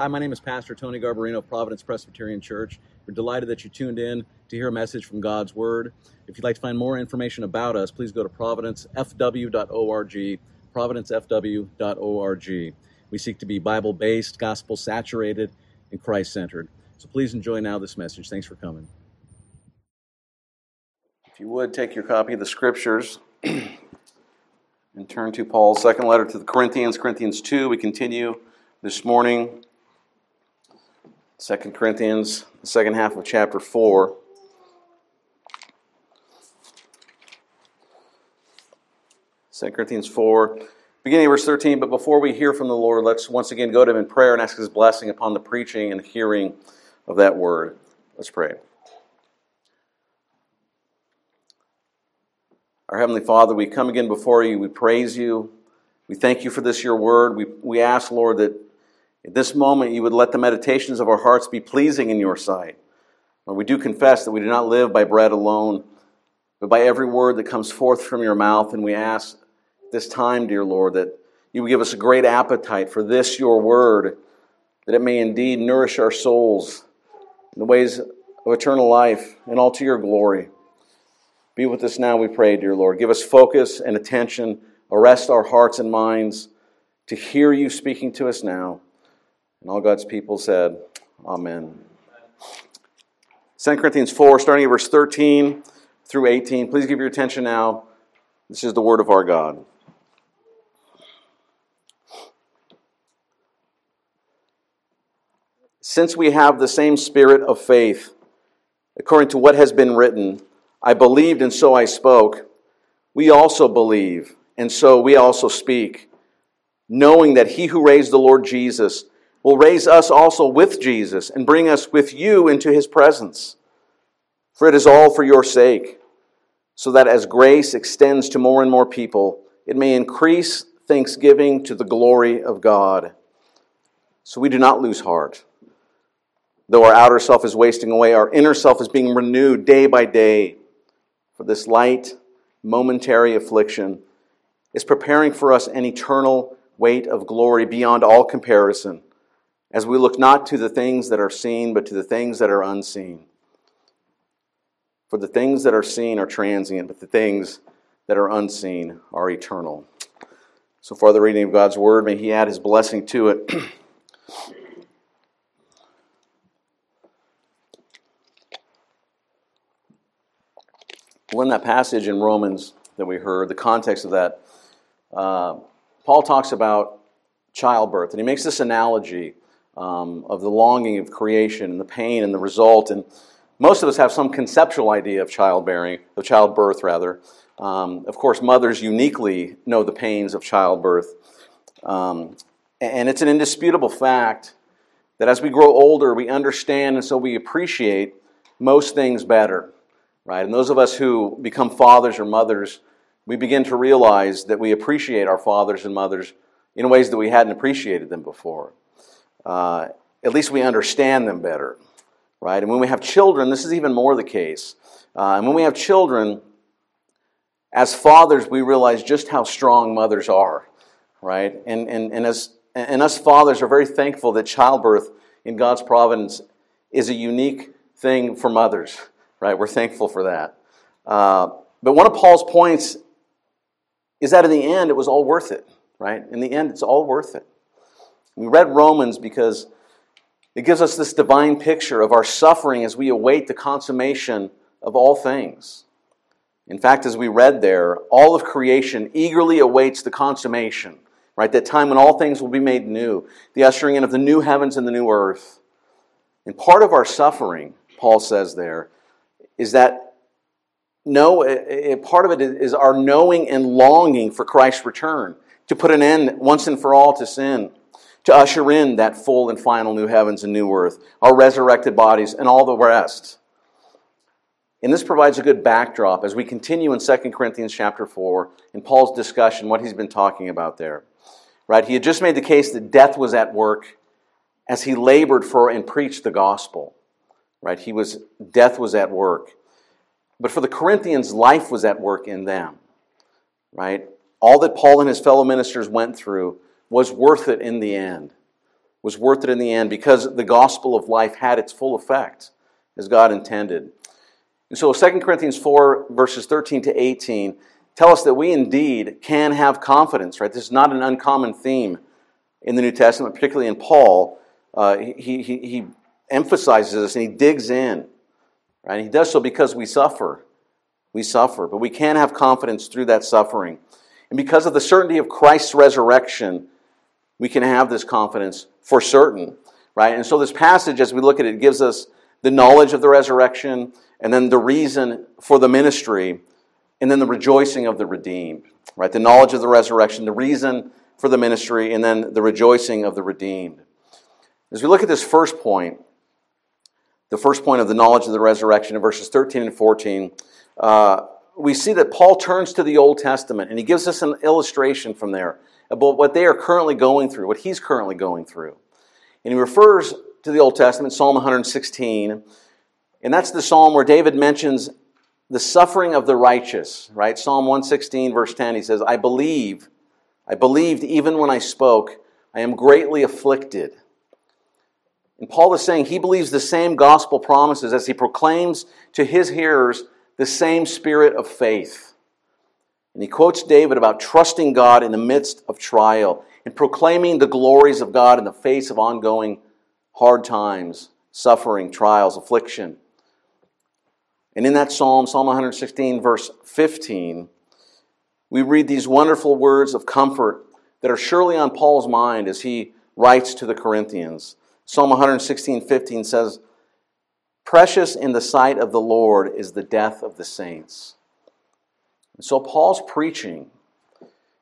Hi, my name is Pastor Tony Garbarino of Providence Presbyterian Church. We're delighted that you tuned in to hear a message from God's Word. If you'd like to find more information about us, please go to providencefw.org, providencefw.org. We seek to be Bible based, gospel saturated, and Christ centered. So please enjoy now this message. Thanks for coming. If you would, take your copy of the Scriptures and turn to Paul's second letter to the Corinthians, Corinthians 2. We continue this morning 2 Corinthians, the second half of chapter 4. Second Corinthians 4, beginning of verse 13. But before we hear from the Lord, let's once again go to him in prayer and ask his blessing upon the preaching and hearing of that word. Let's pray. Our Heavenly Father, we come again before you. We praise you. We thank you for this, your word. We, we ask, Lord, that at this moment, you would let the meditations of our hearts be pleasing in your sight. Lord, we do confess that we do not live by bread alone, but by every word that comes forth from your mouth. And we ask this time, dear Lord, that you would give us a great appetite for this, your word, that it may indeed nourish our souls in the ways of eternal life and all to your glory. Be with us now, we pray, dear Lord. Give us focus and attention. Arrest our hearts and minds to hear you speaking to us now. And all God's people said, Amen. 2 Corinthians 4, starting at verse 13 through 18. Please give your attention now. This is the word of our God. Since we have the same spirit of faith, according to what has been written, I believed and so I spoke, we also believe and so we also speak, knowing that he who raised the Lord Jesus will raise us also with Jesus and bring us with you into his presence. For it is all for your sake, so that as grace extends to more and more people, it may increase thanksgiving to the glory of God. So we do not lose heart. Though our outer self is wasting away, our inner self is being renewed day by day. For this light, momentary affliction is preparing for us an eternal weight of glory beyond all comparison as we look not to the things that are seen, but to the things that are unseen. For the things that are seen are transient, but the things that are unseen are eternal. So far, the reading of God's word, may He add His blessing to it. well, in that passage in Romans that we heard, the context of that, uh, Paul talks about childbirth, and he makes this analogy um, of the longing of creation and the pain and the result. And most of us have some conceptual idea of childbearing, of childbirth, rather. Um, of course, mothers uniquely know the pains of childbirth. Um, and it's an indisputable fact that as we grow older, we understand and so we appreciate most things better, right? And those of us who become fathers or mothers, we begin to realize that we appreciate our fathers and mothers in ways that we hadn't appreciated them before uh, at least we understand them better, right? And when we have children, this is even more the case. Uh, and when we have children, as fathers, we realize just how strong mothers are, right? And, and, and, as, and us fathers are very thankful that childbirth in God's providence is a unique thing for mothers, right? We're thankful for that. Uh, but one of Paul's points is that in the end, it was all worth it, right? In the end, it's all worth it. We read Romans because it gives us this divine picture of our suffering as we await the consummation of all things. In fact, as we read there, all of creation eagerly awaits the consummation, right? That time when all things will be made new, the ushering in of the new heavens and the new earth. And part of our suffering, Paul says there, is that no, part of it is our knowing and longing for Christ's return, to put an end once and for all to sin to usher in that full and final new heavens and new earth, our resurrected bodies, and all the rest. And this provides a good backdrop as we continue in 2 Corinthians chapter 4 in Paul's discussion, what he's been talking about there. Right? He had just made the case that death was at work as he labored for and preached the gospel. Right? He was death was at work. But for the Corinthians, life was at work in them. Right? All that Paul and his fellow ministers went through was worth it in the end. was worth it in the end because the gospel of life had its full effect as God intended. And so 2 Corinthians 4, verses 13 to 18, tell us that we indeed can have confidence, right? This is not an uncommon theme in the New Testament, particularly in Paul. Uh, he, he, he emphasizes this and he digs in, right? He does so because we suffer. We suffer, but we can have confidence through that suffering. And because of the certainty of Christ's resurrection, we can have this confidence for certain, right? And so this passage, as we look at it, gives us the knowledge of the resurrection, and then the reason for the ministry, and then the rejoicing of the redeemed, right? The knowledge of the resurrection, the reason for the ministry, and then the rejoicing of the redeemed. As we look at this first point, the first point of the knowledge of the resurrection in verses 13 and 14, uh, we see that Paul turns to the Old Testament and he gives us an illustration from there about what they are currently going through, what he's currently going through. And he refers to the Old Testament, Psalm 116, and that's the psalm where David mentions the suffering of the righteous, right? Psalm 116, verse 10, he says, I believe, I believed even when I spoke, I am greatly afflicted. And Paul is saying he believes the same gospel promises as he proclaims to his hearers the same spirit of faith. And he quotes David about trusting God in the midst of trial and proclaiming the glories of God in the face of ongoing hard times, suffering, trials, affliction. And in that psalm, Psalm 116, verse 15, we read these wonderful words of comfort that are surely on Paul's mind as he writes to the Corinthians. Psalm 116, 15 says, Precious in the sight of the Lord is the death of the saints. And so Paul's preaching,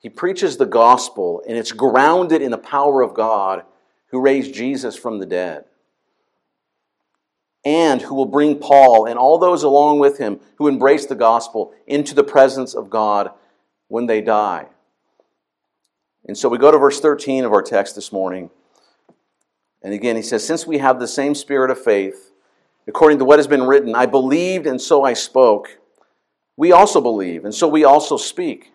he preaches the gospel, and it's grounded in the power of God who raised Jesus from the dead. And who will bring Paul and all those along with him who embrace the gospel into the presence of God when they die. And so we go to verse 13 of our text this morning. And again, he says, Since we have the same spirit of faith, according to what has been written, I believed and so I spoke, we also believe and so we also speak,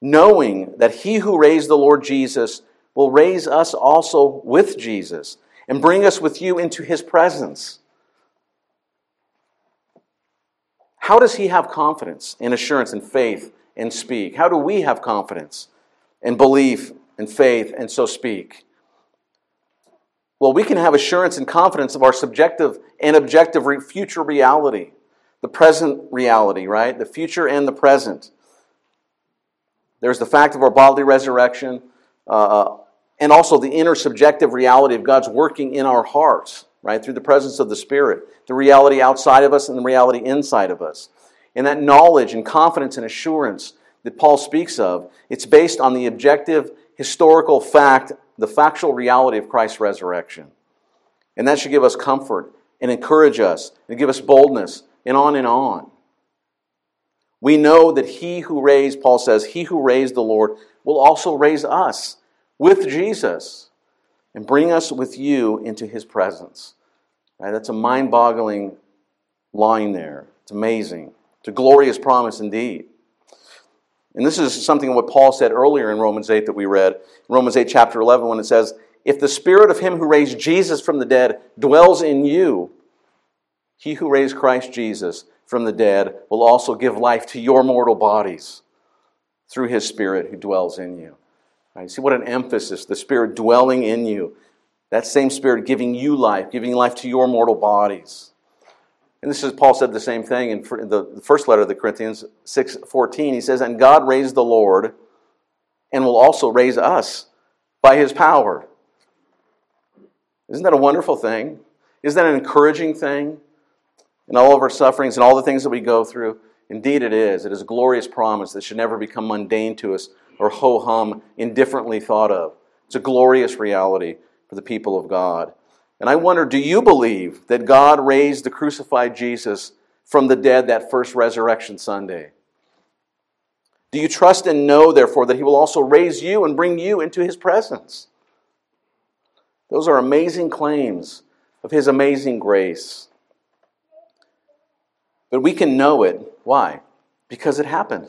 knowing that he who raised the Lord Jesus will raise us also with Jesus and bring us with you into his presence. How does he have confidence and assurance and faith and speak? How do we have confidence and belief and faith and so speak? Well, we can have assurance and confidence of our subjective and objective future reality, the present reality, right? The future and the present. There's the fact of our bodily resurrection, uh, and also the inner subjective reality of God's working in our hearts, right? Through the presence of the Spirit, the reality outside of us and the reality inside of us. And that knowledge and confidence and assurance that Paul speaks of, it's based on the objective historical fact the factual reality of Christ's resurrection. And that should give us comfort and encourage us and give us boldness and on and on. We know that he who raised, Paul says, he who raised the Lord will also raise us with Jesus and bring us with you into his presence. Right? That's a mind boggling line there. It's amazing. It's a glorious promise indeed. And this is something what Paul said earlier in Romans 8 that we read, Romans 8, chapter 11, when it says, If the spirit of him who raised Jesus from the dead dwells in you, he who raised Christ Jesus from the dead will also give life to your mortal bodies through his spirit who dwells in you. Right? See what an emphasis, the spirit dwelling in you. That same spirit giving you life, giving life to your mortal bodies. And this is Paul said the same thing in the first letter of the Corinthians 6:14. He says, "And God raised the Lord and will also raise us by his power." Isn't that a wonderful thing? Isn't that an encouraging thing? In all of our sufferings and all the things that we go through, indeed it is. It is a glorious promise that should never become mundane to us or ho hum, indifferently thought of. It's a glorious reality for the people of God. And I wonder do you believe that God raised the crucified Jesus from the dead that first resurrection Sunday? Do you trust and know, therefore, that He will also raise you and bring you into His presence? Those are amazing claims of His amazing grace. But we can know it. Why? Because it happened.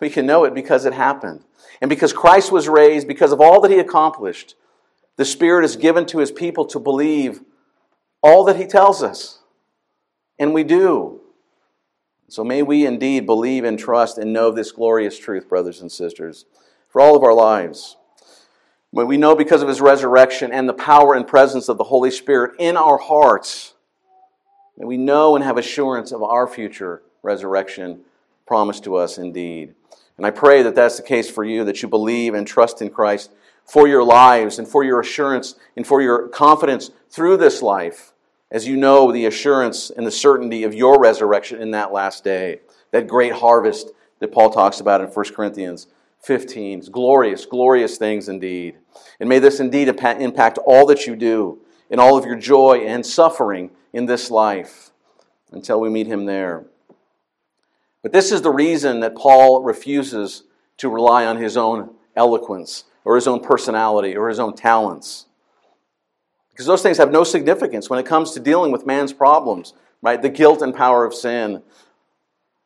We can know it because it happened. And because Christ was raised, because of all that He accomplished, The Spirit is given to His people to believe all that He tells us. And we do. So may we indeed believe and trust and know this glorious truth, brothers and sisters, for all of our lives. May we know because of His resurrection and the power and presence of the Holy Spirit in our hearts. May we know and have assurance of our future resurrection promised to us indeed. And I pray that that's the case for you, that you believe and trust in Christ for your lives and for your assurance and for your confidence through this life as you know the assurance and the certainty of your resurrection in that last day, that great harvest that Paul talks about in 1 Corinthians 15. It's glorious, glorious things indeed. And may this indeed impact all that you do in all of your joy and suffering in this life until we meet him there. But this is the reason that Paul refuses to rely on his own eloquence or his own personality or his own talents. Because those things have no significance when it comes to dealing with man's problems, right? The guilt and power of sin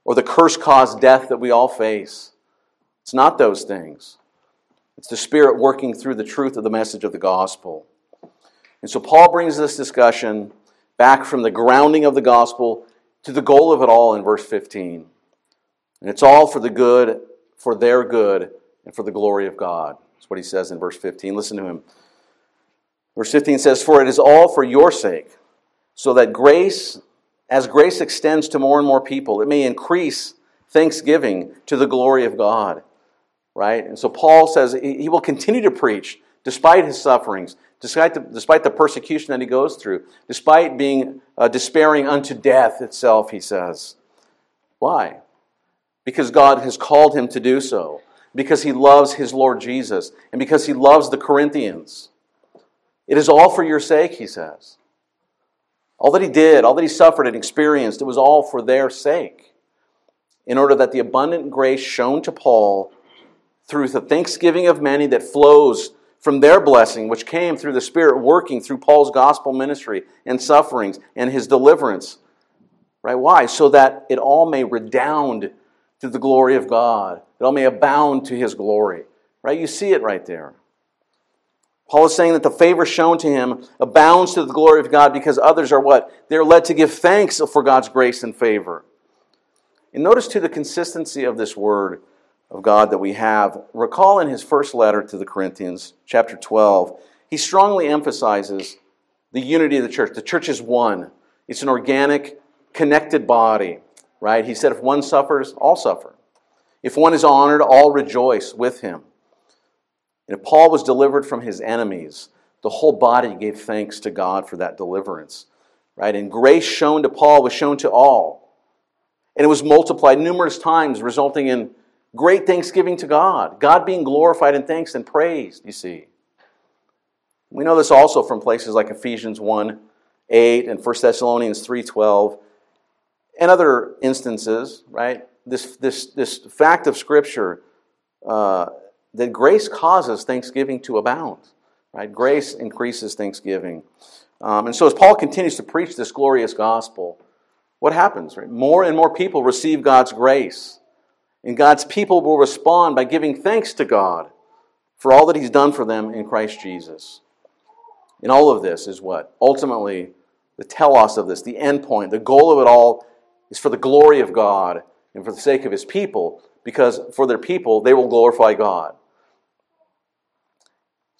or the curse caused death that we all face. It's not those things. It's the Spirit working through the truth of the message of the gospel. And so Paul brings this discussion back from the grounding of the gospel to the goal of it all in verse 15. And it's all for the good, for their good, and for the glory of God. That's what he says in verse 15. Listen to him. Verse 15 says, For it is all for your sake, so that grace, as grace extends to more and more people, it may increase thanksgiving to the glory of God. Right? And so Paul says he will continue to preach despite his sufferings, despite the, despite the persecution that he goes through, despite being uh, despairing unto death itself, he says. Why? because God has called him to do so, because he loves his Lord Jesus, and because he loves the Corinthians. It is all for your sake, he says. All that he did, all that he suffered and experienced, it was all for their sake. In order that the abundant grace shown to Paul through the thanksgiving of many that flows from their blessing, which came through the Spirit working through Paul's gospel ministry and sufferings and his deliverance. Right? Why? So that it all may redound to the glory of God, it all may abound to his glory. Right? You see it right there. Paul is saying that the favor shown to him abounds to the glory of God because others are what? They're led to give thanks for God's grace and favor. And notice to the consistency of this word of God that we have. Recall in his first letter to the Corinthians, chapter 12, he strongly emphasizes the unity of the church. The church is one, it's an organic, connected body right? He said, if one suffers, all suffer. If one is honored, all rejoice with him. And if Paul was delivered from his enemies, the whole body gave thanks to God for that deliverance, right? And grace shown to Paul was shown to all. And it was multiplied numerous times, resulting in great thanksgiving to God, God being glorified and thanks and praised, you see. We know this also from places like Ephesians 1 8 and 1 Thessalonians 3 12 and other instances, right? This, this, this fact of Scripture uh, that grace causes thanksgiving to abound, right? Grace increases thanksgiving. Um, and so as Paul continues to preach this glorious gospel, what happens? Right? More and more people receive God's grace. And God's people will respond by giving thanks to God for all that He's done for them in Christ Jesus. And all of this is what? Ultimately, the telos of this, the end point, the goal of it all is for the glory of God and for the sake of his people, because for their people, they will glorify God.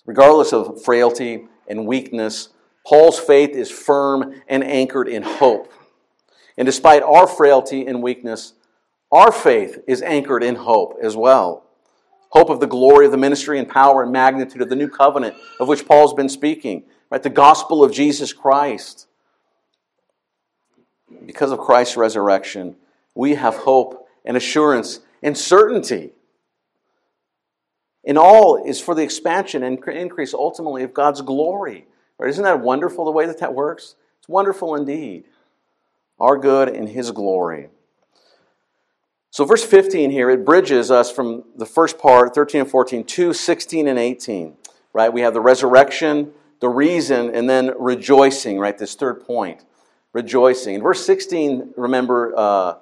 Regardless of frailty and weakness, Paul's faith is firm and anchored in hope. And despite our frailty and weakness, our faith is anchored in hope as well. Hope of the glory of the ministry and power and magnitude of the new covenant of which Paul's been speaking, right? The gospel of Jesus Christ because of Christ's resurrection, we have hope and assurance and certainty. And all is for the expansion and increase ultimately of God's glory. Right? Isn't that wonderful the way that that works? It's wonderful indeed. Our good and His glory. So, verse 15 here, it bridges us from the first part, 13 and 14, to 16 and 18. Right? We have the resurrection, the reason, and then rejoicing, right? This third point rejoicing. In verse 16, remember, uh,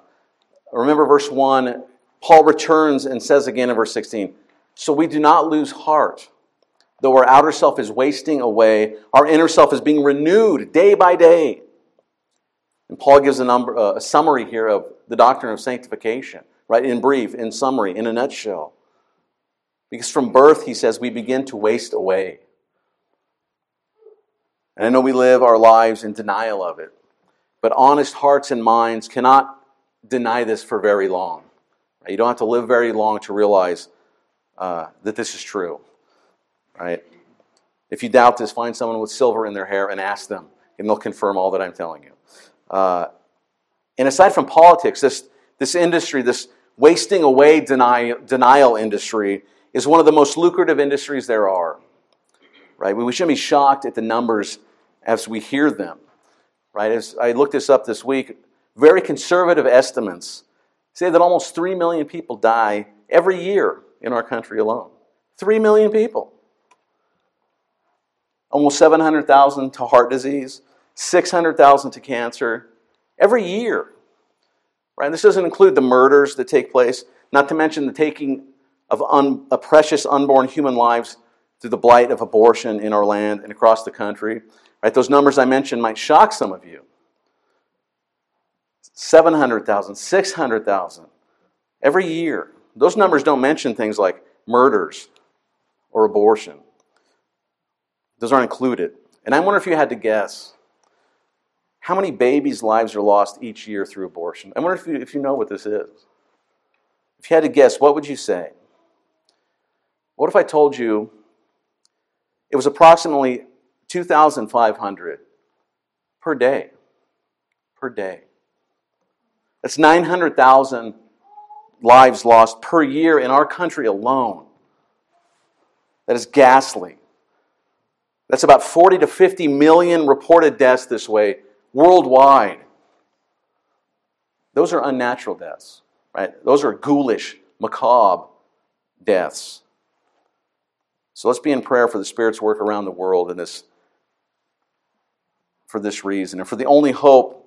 remember verse 1, Paul returns and says again in verse 16, So we do not lose heart. Though our outer self is wasting away, our inner self is being renewed day by day. And Paul gives a, number, uh, a summary here of the doctrine of sanctification, right? In brief, in summary, in a nutshell. Because from birth, he says, we begin to waste away. And I know we live our lives in denial of it, but honest hearts and minds cannot deny this for very long. You don't have to live very long to realize uh, that this is true. Right? If you doubt this, find someone with silver in their hair and ask them, and they'll confirm all that I'm telling you. Uh, and aside from politics, this, this industry, this wasting away denial, denial industry, is one of the most lucrative industries there are. Right? We shouldn't be shocked at the numbers as we hear them. Right? As I looked this up this week, very conservative estimates say that almost 3 million people die every year in our country alone. 3 million people. Almost 700,000 to heart disease, 600,000 to cancer every year. Right? This doesn't include the murders that take place, not to mention the taking of un, a precious unborn human lives through the blight of abortion in our land and across the country. Right? Those numbers I mentioned might shock some of you. 700,000, 600,000 every year. Those numbers don't mention things like murders or abortion. Those aren't included. And I wonder if you had to guess how many babies' lives are lost each year through abortion. I wonder if you, if you know what this is. If you had to guess, what would you say? What if I told you it was approximately 2,500 per day? Per day. That's 900,000 lives lost per year in our country alone. That is ghastly. That's about 40 to 50 million reported deaths this way worldwide. Those are unnatural deaths, right? Those are ghoulish, macabre deaths. So let's be in prayer for the Spirit's work around the world in this, for this reason, and for the only hope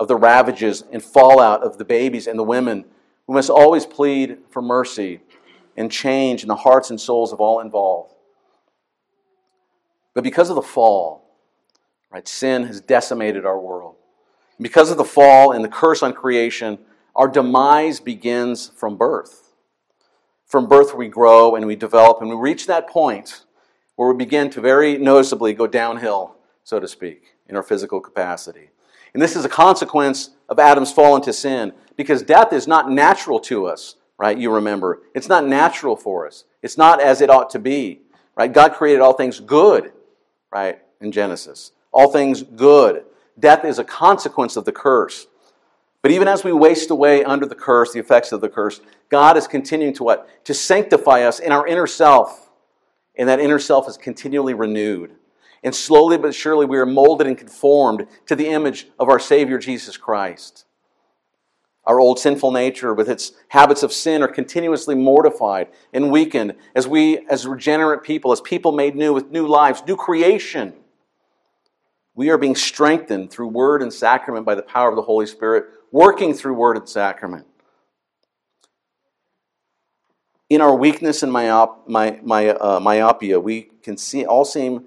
of the ravages and fallout of the babies and the women. We must always plead for mercy and change in the hearts and souls of all involved. But because of the fall, right, sin has decimated our world. Because of the fall and the curse on creation, our demise begins from birth. From birth, we grow and we develop, and we reach that point where we begin to very noticeably go downhill, so to speak, in our physical capacity. And this is a consequence of Adam's fall into sin because death is not natural to us, right? You remember. It's not natural for us. It's not as it ought to be, right? God created all things good, right? In Genesis. All things good. Death is a consequence of the curse. But even as we waste away under the curse, the effects of the curse, God is continuing to what? To sanctify us in our inner self. And that inner self is continually renewed. And slowly but surely we are molded and conformed to the image of our Savior Jesus Christ. Our old sinful nature, with its habits of sin, are continuously mortified and weakened as we, as regenerate people, as people made new with new lives, new creation. We are being strengthened through word and sacrament by the power of the Holy Spirit, working through word and sacrament. In our weakness and myop, my, my, uh, myopia, we can see, all seem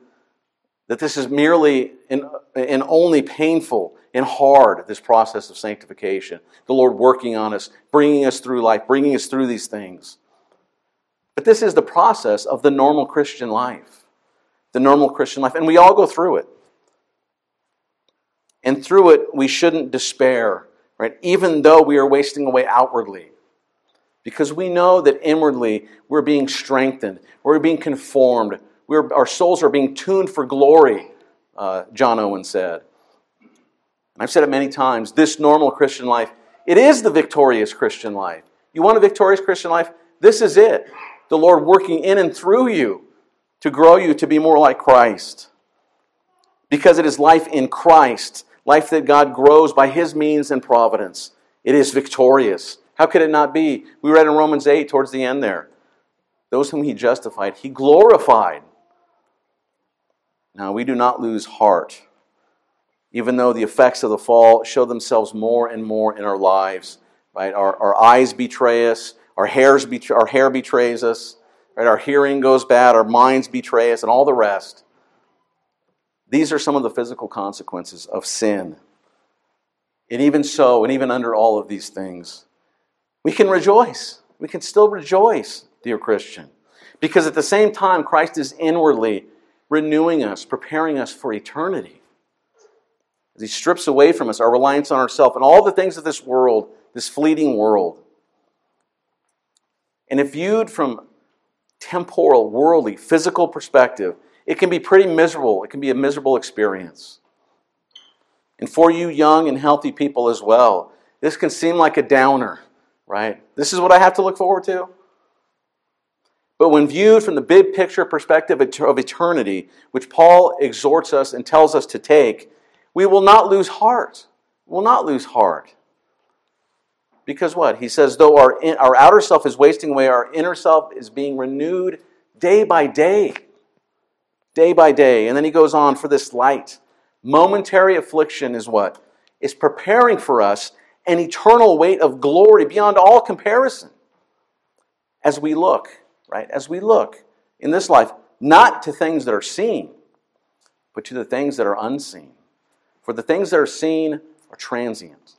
that this is merely and, and only painful and hard, this process of sanctification. The Lord working on us, bringing us through life, bringing us through these things. But this is the process of the normal Christian life. The normal Christian life. And we all go through it. And through it, we shouldn't despair, right? Even though we are wasting away outwardly. Because we know that inwardly we're being strengthened, we're being conformed, we're, our souls are being tuned for glory, uh, John Owen said. And I've said it many times this normal Christian life, it is the victorious Christian life. You want a victorious Christian life? This is it. The Lord working in and through you to grow you to be more like Christ. Because it is life in Christ, life that God grows by His means and providence. It is victorious. How could it not be? We read in Romans 8 towards the end there. Those whom He justified, He glorified. Now, we do not lose heart, even though the effects of the fall show themselves more and more in our lives. Right? Our, our eyes betray us, our, hairs betray, our hair betrays us, right? Our hearing goes bad, our minds betray us, and all the rest. These are some of the physical consequences of sin. And even so, and even under all of these things, we can rejoice. We can still rejoice, dear Christian. Because at the same time, Christ is inwardly renewing us, preparing us for eternity. As He strips away from us our reliance on ourselves and all the things of this world, this fleeting world. And if viewed from temporal, worldly, physical perspective, it can be pretty miserable. It can be a miserable experience. And for you young and healthy people as well, this can seem like a downer, right? This is what I have to look forward to. But when viewed from the big picture perspective of eternity, which Paul exhorts us and tells us to take, we will not lose heart. We will not lose heart. Because what? He says, though our, our outer self is wasting away, our inner self is being renewed day by day. Day by day. And then he goes on for this light. Momentary affliction is what? Is preparing for us an eternal weight of glory beyond all comparison. As we look, right? As we look in this life, not to things that are seen, but to the things that are unseen. For the things that are seen are transient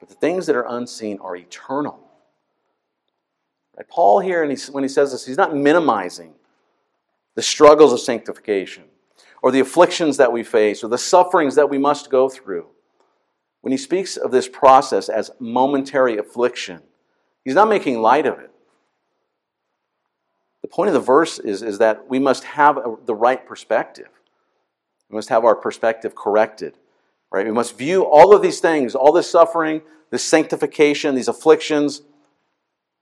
but the things that are unseen are eternal. Right? Paul here, and when he says this, he's not minimizing the struggles of sanctification or the afflictions that we face or the sufferings that we must go through. When he speaks of this process as momentary affliction, he's not making light of it. The point of the verse is, is that we must have a, the right perspective. We must have our perspective corrected. Right? We must view all of these things, all this suffering, this sanctification, these afflictions,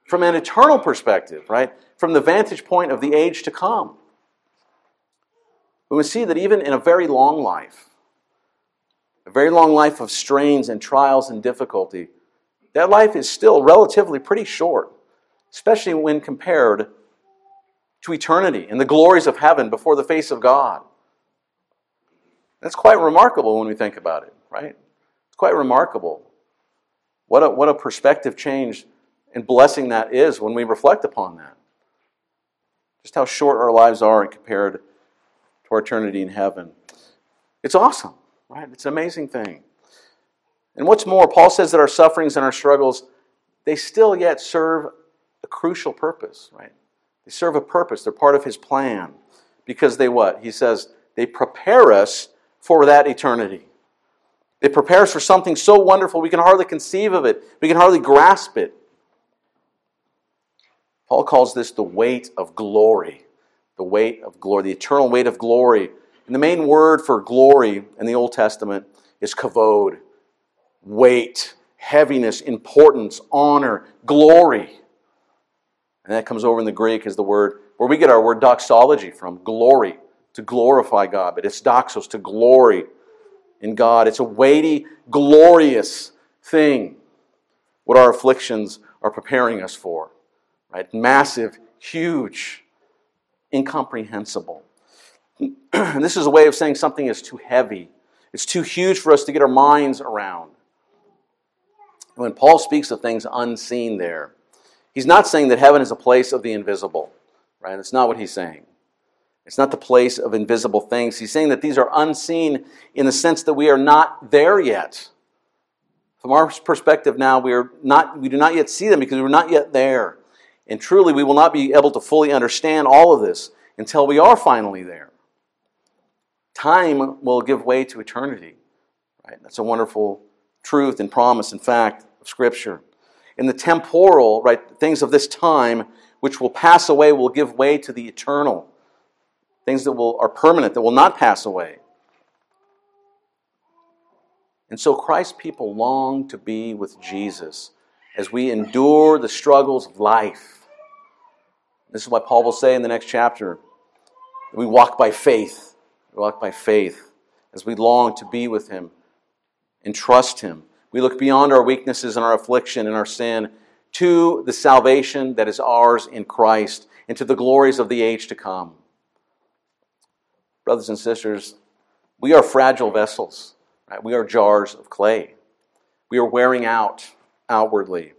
from an eternal perspective, right? From the vantage point of the age to come. We must see that even in a very long life, a very long life of strains and trials and difficulty, that life is still relatively pretty short, especially when compared to eternity and the glories of heaven before the face of God. That's quite remarkable when we think about it, right? It's quite remarkable. What a, what a perspective change and blessing that is when we reflect upon that. Just how short our lives are compared to eternity in heaven. It's awesome, right? It's an amazing thing. And what's more, Paul says that our sufferings and our struggles, they still yet serve a crucial purpose, right? They serve a purpose. They're part of his plan. Because they what? He says they prepare us for that eternity. It prepares for something so wonderful we can hardly conceive of it, we can hardly grasp it. Paul calls this the weight of glory. The weight of glory, the eternal weight of glory. And the main word for glory in the Old Testament is kavod weight, heaviness, importance, honor, glory. And that comes over in the Greek as the word where we get our word doxology from glory to glorify God, but it's doxos, to glory in God. It's a weighty, glorious thing what our afflictions are preparing us for. Right? Massive, huge, incomprehensible. this is a way of saying something is too heavy. It's too huge for us to get our minds around. When Paul speaks of things unseen there, he's not saying that heaven is a place of the invisible. Right? That's not what he's saying. It's not the place of invisible things. He's saying that these are unseen in the sense that we are not there yet. From our perspective now, we, are not, we do not yet see them because we're not yet there. And truly, we will not be able to fully understand all of this until we are finally there. Time will give way to eternity. Right? That's a wonderful truth and promise and fact of Scripture. In the temporal, right, things of this time, which will pass away, will give way to the eternal things that will, are permanent, that will not pass away. And so Christ's people long to be with Jesus as we endure the struggles of life. This is what Paul will say in the next chapter. We walk by faith. We walk by faith as we long to be with Him and trust Him. We look beyond our weaknesses and our affliction and our sin to the salvation that is ours in Christ and to the glories of the age to come brothers and sisters, we are fragile vessels. Right? We are jars of clay. We are wearing out outwardly.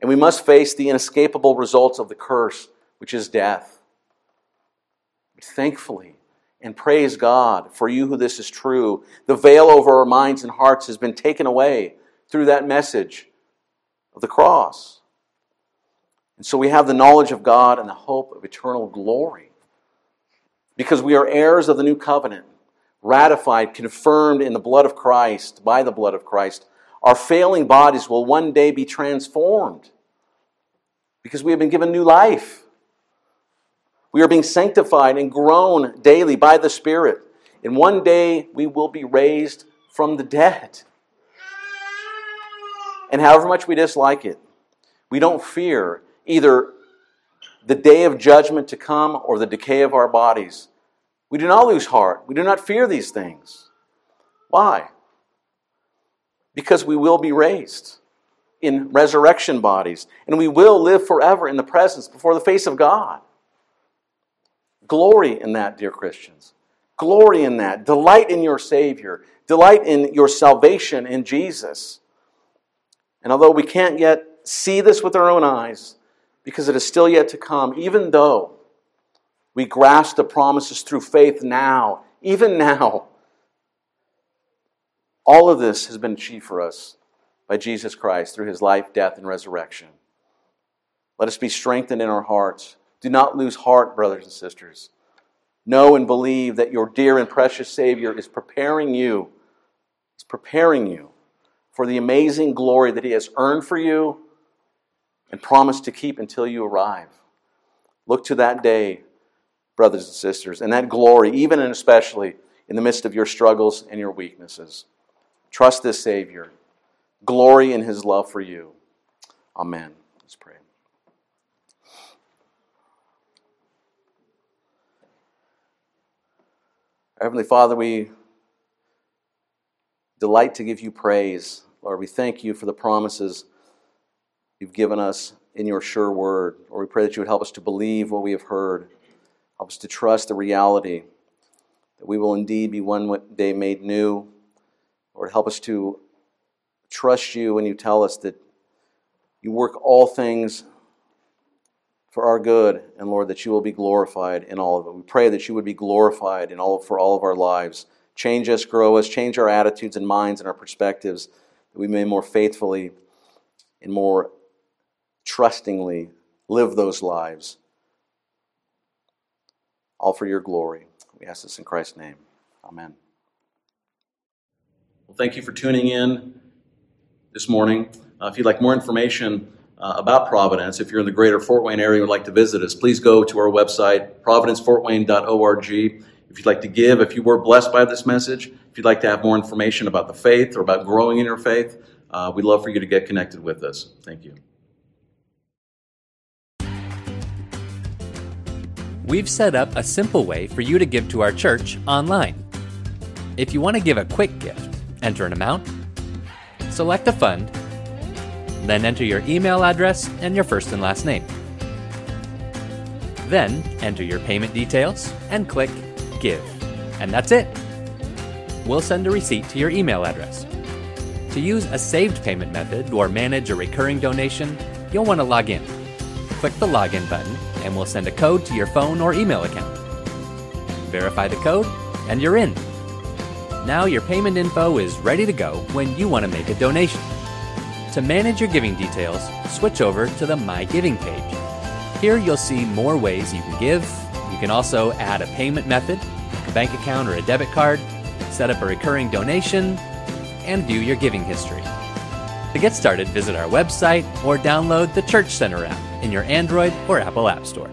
And we must face the inescapable results of the curse which is death. Thankfully, and praise God for you who this is true. The veil over our minds and hearts has been taken away through that message of the cross. And so we have the knowledge of God and the hope of eternal glory. Because we are heirs of the new covenant, ratified, confirmed in the blood of Christ, by the blood of Christ. Our failing bodies will one day be transformed because we have been given new life. We are being sanctified and grown daily by the Spirit. And one day we will be raised from the dead. And however much we dislike it, we don't fear either the day of judgment to come or the decay of our bodies. We do not lose heart. We do not fear these things. Why? Because we will be raised in resurrection bodies, and we will live forever in the presence before the face of God. Glory in that, dear Christians. Glory in that. Delight in your Savior. Delight in your salvation in Jesus. And although we can't yet see this with our own eyes, because it is still yet to come, even though we grasp the promises through faith now, even now, all of this has been achieved for us by Jesus Christ through his life, death, and resurrection. Let us be strengthened in our hearts. Do not lose heart, brothers and sisters. Know and believe that your dear and precious Savior is preparing you, is preparing you for the amazing glory that he has earned for you and promised to keep until you arrive. Look to that day, brothers and sisters, and that glory, even and especially in the midst of your struggles and your weaknesses. Trust this Savior. Glory in his love for you. Amen. Let's pray. Heavenly Father, we delight to give you praise. Lord, we thank you for the promises you've given us in your sure word. Lord, we pray that you would help us to believe what we have heard, help us to trust the reality that we will indeed be one day made new. Lord, help us to trust you when you tell us that you work all things for our good, and Lord, that you will be glorified in all of it. We pray that you would be glorified in all for all of our lives. Change us, grow us, change our attitudes and minds and our perspectives, that we may more faithfully and more trustingly live those lives. All for your glory. We ask this in Christ's name. Amen. Well, thank you for tuning in this morning. Uh, if you'd like more information uh, about Providence, if you're in the greater Fort Wayne area and would like to visit us, please go to our website, providencefortwayne.org. If you'd like to give, if you were blessed by this message, if you'd like to have more information about the faith or about growing in your faith, uh, we'd love for you to get connected with us. Thank you. We've set up a simple way for you to give to our church online. If you want to give a quick gift, enter an amount, select a fund, then enter your email address and your first and last name. Then enter your payment details and click Give. And that's it. We'll send a receipt to your email address. To use a saved payment method or manage a recurring donation, you'll want to log in. Click the Login button and we'll send a code to your phone or email account. Verify the code, and you're in. Now your payment info is ready to go when you want to make a donation. To manage your giving details, switch over to the My Giving page. Here you'll see more ways you can give. You can also add a payment method, a bank account or a debit card, set up a recurring donation, and view your giving history. To get started, visit our website or download the Church Center app in your Android or Apple App Store.